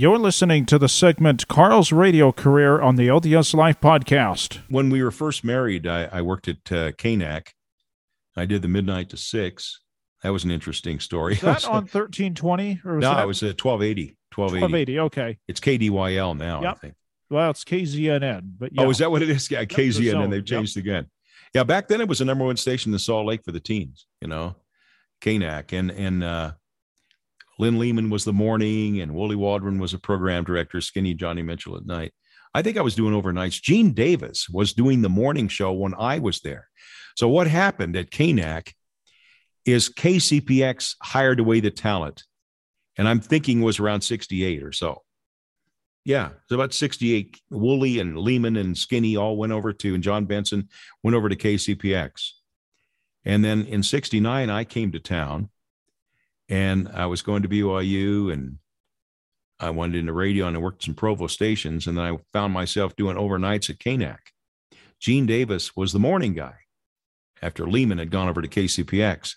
You're listening to the segment Carl's Radio Career on the LDS Life podcast. When we were first married, I, I worked at uh, KNAC. I did the midnight to six. That was an interesting story. Is that on 1320? Or was no, that... it was at 1280. 1280. 1280, okay. It's KDYL now, yep. I think. Well, it's KZNN, but yeah. Oh, is that what it is? Yeah, KZNN. They've changed yep. again. Yeah, back then it was the number one station in Salt Lake for the teens, you know, KNAC. And, and, uh, Lynn Lehman was the morning, and Wooly Waldron was a program director, Skinny Johnny Mitchell at night. I think I was doing overnights. Gene Davis was doing the morning show when I was there. So what happened at KNAC is KCPX hired away the talent, and I'm thinking was around 68 or so. Yeah, it's about 68. Wooly and Lehman and Skinny all went over to, and John Benson went over to KCPX. And then in 69, I came to town and I was going to BYU and I wanted into radio and I worked some Provo stations. And then I found myself doing overnights at KNAC. Gene Davis was the morning guy after Lehman had gone over to KCPX.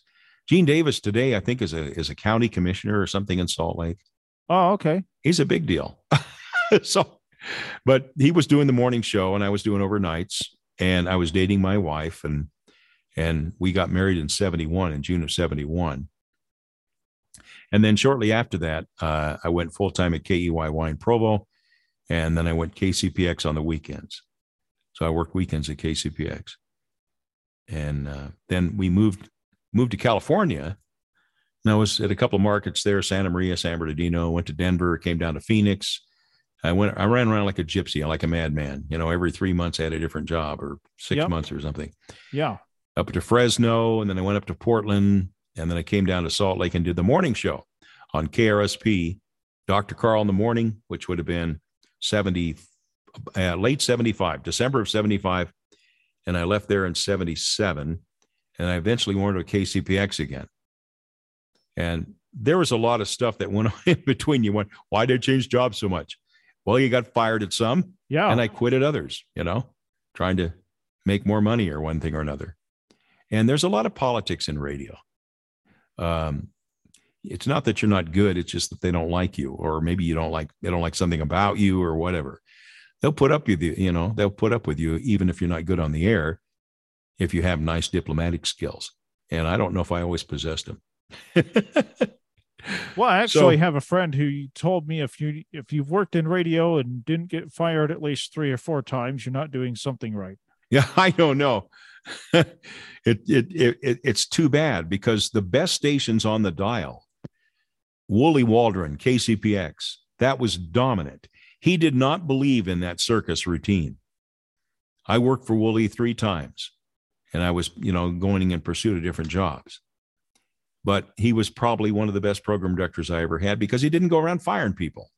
Gene Davis today, I think, is a is a county commissioner or something in Salt Lake. Oh, okay. He's a big deal. so, but he was doing the morning show and I was doing overnights and I was dating my wife and and we got married in 71 in June of 71 and then shortly after that, uh, I went full time at KEYY in Provo, and then I went KCPX on the weekends. So I worked weekends at KCPX, and uh, then we moved moved to California. And I was at a couple of markets there: Santa Maria, San Bernardino. Went to Denver, came down to Phoenix. I went. I ran around like a gypsy, like a madman. You know, every three months I had a different job, or six yep. months or something. Yeah. Up to Fresno, and then I went up to Portland, and then I came down to Salt Lake and did the morning show on KRSP, Dr. Carl in the morning, which would have been 70, uh, late 75, December of 75. And I left there in 77. And I eventually went to KCPX again. And there was a lot of stuff that went on in between. You went, why did I change jobs so much? Well, you got fired at some. Yeah. And I quit at others, you know, trying to make more money or one thing or another. And there's a lot of politics in radio um, it's not that you're not good it's just that they don't like you or maybe you don't like they don't like something about you or whatever. They'll put up with you you know they'll put up with you even if you're not good on the air if you have nice diplomatic skills. And i don't know if i always possessed them. Well i actually so, have a friend who told me if you if you've worked in radio and didn't get fired at least three or four times you're not doing something right. Yeah i don't know it, it, it, it's too bad because the best stations on the dial, Wooly Waldron, KCPX, that was dominant. He did not believe in that circus routine. I worked for Wooly three times and I was, you know, going in pursuit of different jobs. But he was probably one of the best program directors I ever had because he didn't go around firing people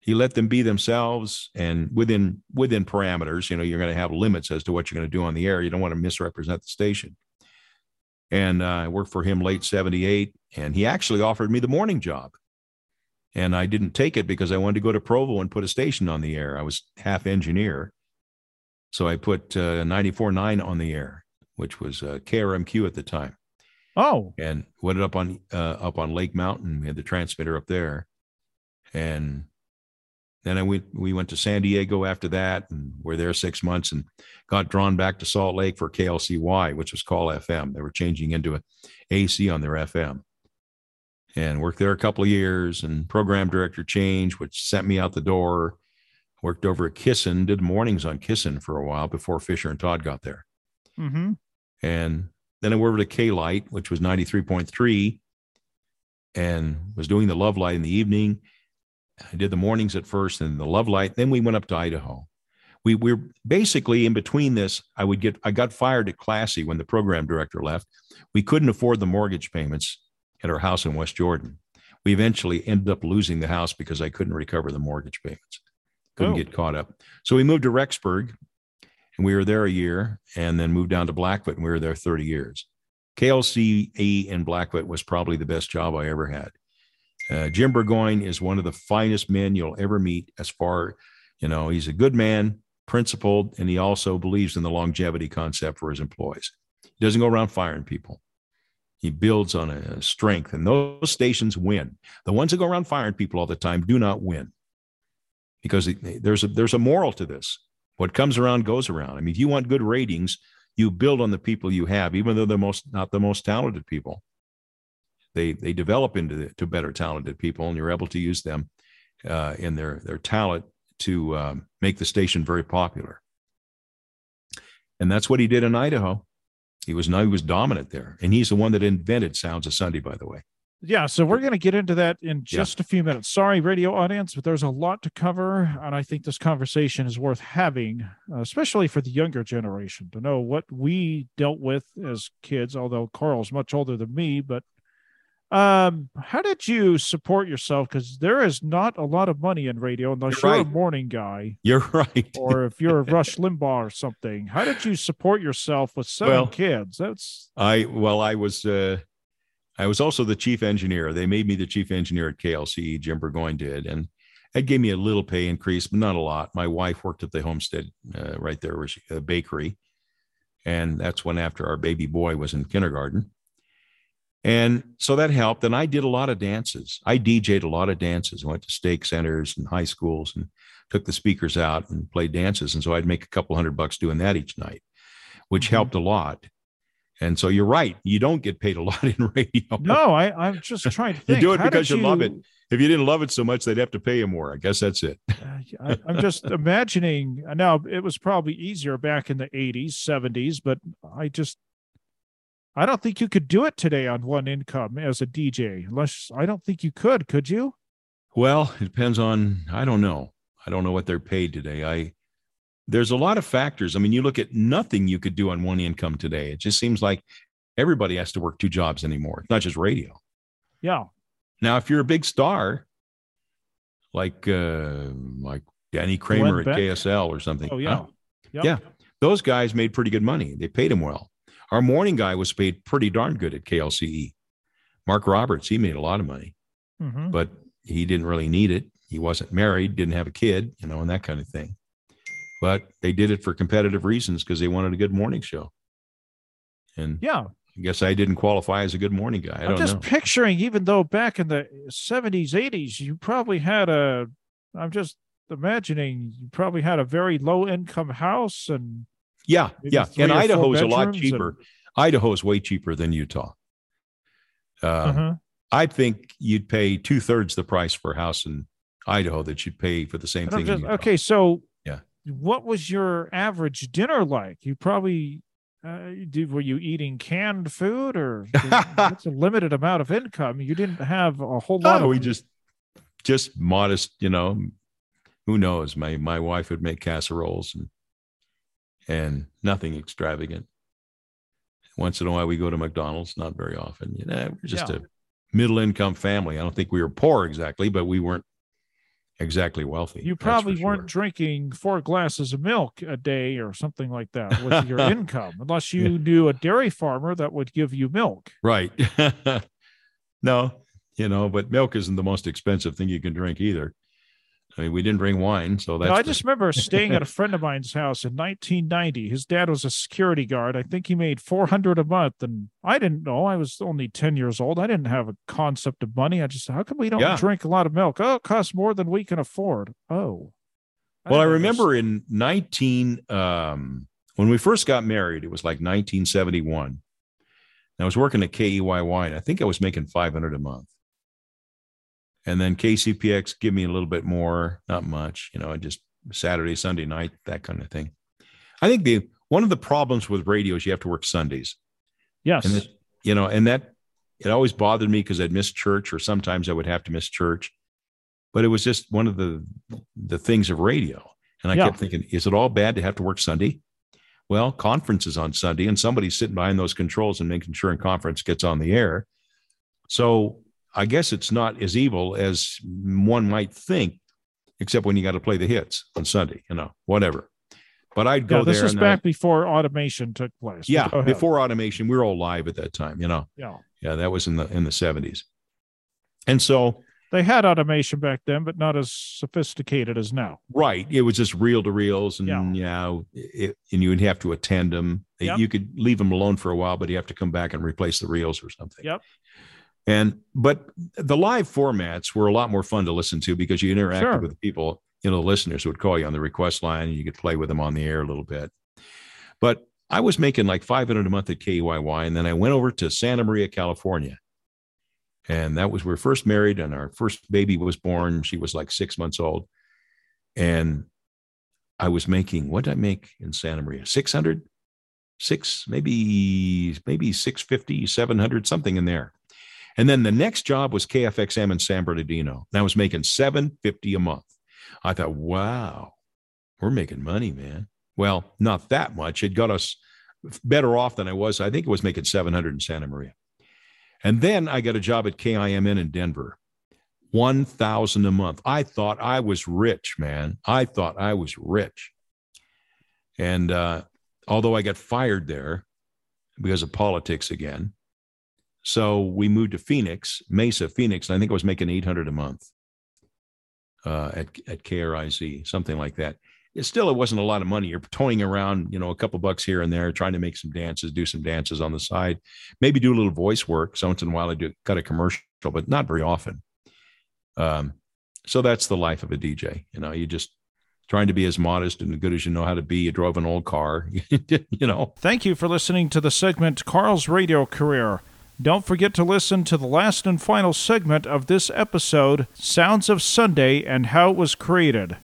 he let them be themselves and within within parameters you know you're going to have limits as to what you're going to do on the air. You don't want to misrepresent the station. And uh, i worked for him late 78 and he actually offered me the morning job. And i didn't take it because i wanted to go to provo and put a station on the air. I was half engineer. So i put uh, 94.9 on the air which was uh, krmq at the time. Oh. And went up on uh, up on lake mountain. We had the transmitter up there. And then I went, we went to San Diego after that and were there six months and got drawn back to Salt Lake for KLCY, which was Call FM. They were changing into a AC on their FM and worked there a couple of years and program director change, which sent me out the door. Worked over at Kissin, did mornings on Kissin for a while before Fisher and Todd got there. Mm-hmm. And then I went over to K Light, which was 93.3 and was doing the Love Light in the evening I did the mornings at first and the love light. Then we went up to Idaho. We we were basically in between this. I would get I got fired at Classy when the program director left. We couldn't afford the mortgage payments at our house in West Jordan. We eventually ended up losing the house because I couldn't recover the mortgage payments. Couldn't oh. get caught up. So we moved to Rexburg and we were there a year and then moved down to Blackfoot and we were there 30 years. KLCE in Blackfoot was probably the best job I ever had. Uh, Jim Burgoyne is one of the finest men you'll ever meet. As far, you know, he's a good man, principled, and he also believes in the longevity concept for his employees. He doesn't go around firing people. He builds on a strength, and those stations win. The ones that go around firing people all the time do not win because there's a, there's a moral to this. What comes around goes around. I mean, if you want good ratings, you build on the people you have, even though they're most not the most talented people. They they develop into the, to better talented people, and you're able to use them uh, in their their talent to um, make the station very popular. And that's what he did in Idaho. He was he was dominant there, and he's the one that invented Sounds of Sunday, by the way. Yeah, so we're going to get into that in just yeah. a few minutes. Sorry, radio audience, but there's a lot to cover, and I think this conversation is worth having, especially for the younger generation, to know what we dealt with as kids. Although Carl's much older than me, but um, how did you support yourself? Because there is not a lot of money in radio unless you're, you're right. a morning guy. You're right. or if you're a Rush Limbaugh or something. How did you support yourself with seven well, kids? That's I well, I was uh I was also the chief engineer. They made me the chief engineer at KLC. Jim Burgoyne did, and it gave me a little pay increase, but not a lot. My wife worked at the homestead uh, right there, was a bakery, and that's when after our baby boy was in kindergarten and so that helped. And I did a lot of dances. I DJ'd a lot of dances. I went to stake centers and high schools and took the speakers out and played dances. And so I'd make a couple hundred bucks doing that each night, which mm-hmm. helped a lot. And so you're right. You don't get paid a lot in radio. No, I, I'm just trying to think. you do it because you, you, love it. If you didn't love it so much, they'd have to pay you more. I guess that's it. Uh, I, I'm just imagining now it was probably easier back in the 80s, 70s, but I just I don't think you could do it today on one income as a DJ, unless I don't think you could. Could you? Well, it depends on. I don't know. I don't know what they're paid today. I there's a lot of factors. I mean, you look at nothing you could do on one income today. It just seems like everybody has to work two jobs anymore. It's not just radio. Yeah. Now, if you're a big star, like uh, like Danny Kramer at KSL or something. Oh yeah. Huh? Yep. Yeah. Those guys made pretty good money. They paid him well. Our morning guy was paid pretty darn good at KLCE. Mark Roberts, he made a lot of money, mm-hmm. but he didn't really need it. He wasn't married, didn't have a kid, you know, and that kind of thing. But they did it for competitive reasons because they wanted a good morning show. And yeah, I guess I didn't qualify as a good morning guy. I am just know. picturing, even though back in the 70s, 80s, you probably had a, I'm just imagining you probably had a very low income house and yeah, yeah. And Idaho is a lot cheaper. And... Idaho is way cheaper than Utah. Um, uh-huh. I think you'd pay two thirds the price for a house in Idaho that you'd pay for the same thing. Just, okay, so yeah, what was your average dinner like? You probably uh, did, were you eating canned food or it's a limited amount of income? You didn't have a whole lot. Oh, of... we just just modest, you know. Who knows? My my wife would make casseroles and and nothing extravagant. Once in a while, we go to McDonald's, not very often. You know, we're just yeah. a middle income family. I don't think we were poor exactly, but we weren't exactly wealthy. You probably weren't sure. drinking four glasses of milk a day or something like that with your income, unless you knew a dairy farmer that would give you milk. Right. no, you know, but milk isn't the most expensive thing you can drink either. I mean, we didn't bring wine, so that's. No, I just remember staying at a friend of mine's house in 1990. His dad was a security guard. I think he made 400 a month, and I didn't know. I was only 10 years old. I didn't have a concept of money. I just, how come we don't yeah. drink a lot of milk? Oh, it costs more than we can afford. Oh. I well, I remember in 19 um, when we first got married. It was like 1971. I was working at KEYY, and I think I was making 500 a month and then KCPX give me a little bit more, not much, you know, just Saturday, Sunday night, that kind of thing. I think the one of the problems with radio is you have to work Sundays. Yes. And you know, and that it always bothered me because I'd miss church or sometimes I would have to miss church. But it was just one of the the things of radio. And I yeah. kept thinking, is it all bad to have to work Sunday? Well, conference is on Sunday and somebody's sitting behind those controls and making sure a conference gets on the air. So I guess it's not as evil as one might think, except when you got to play the hits on Sunday, you know, whatever. But I'd go yeah, this there. This is back I, before automation took place. Yeah, before automation, we were all live at that time. You know. Yeah. Yeah, that was in the in the seventies, and so They had automation back then, but not as sophisticated as now. Right. It was just reel to reels, and yeah, you know, it, and you would have to attend them. Yep. You could leave them alone for a while, but you have to come back and replace the reels or something. Yep. And but the live formats were a lot more fun to listen to because you interacted sure. with people. You know, the listeners would call you on the request line, and you could play with them on the air a little bit. But I was making like 500 a month at KYY, and then I went over to Santa Maria, California and that was we were first married and our first baby was born she was like six months old and i was making what did i make in santa maria 600 six maybe maybe 650 700 something in there and then the next job was kfxm in san bernardino and i was making 750 a month i thought wow we're making money man well not that much it got us better off than i was i think it was making 700 in santa maria and then I got a job at KIMN in Denver. 1000 a month. I thought I was rich, man. I thought I was rich. And uh, although I got fired there because of politics again, so we moved to Phoenix, Mesa, Phoenix, and I think I was making 800 a month uh, at, at KRIZ, something like that it still it wasn't a lot of money. You're toying around, you know, a couple bucks here and there, trying to make some dances, do some dances on the side, maybe do a little voice work. So once in a while, I do cut a commercial, but not very often. Um, so that's the life of a DJ. You know, you just trying to be as modest and good as you know how to be. You drove an old car, you know. Thank you for listening to the segment Carl's Radio Career. Don't forget to listen to the last and final segment of this episode, Sounds of Sunday and How It Was Created.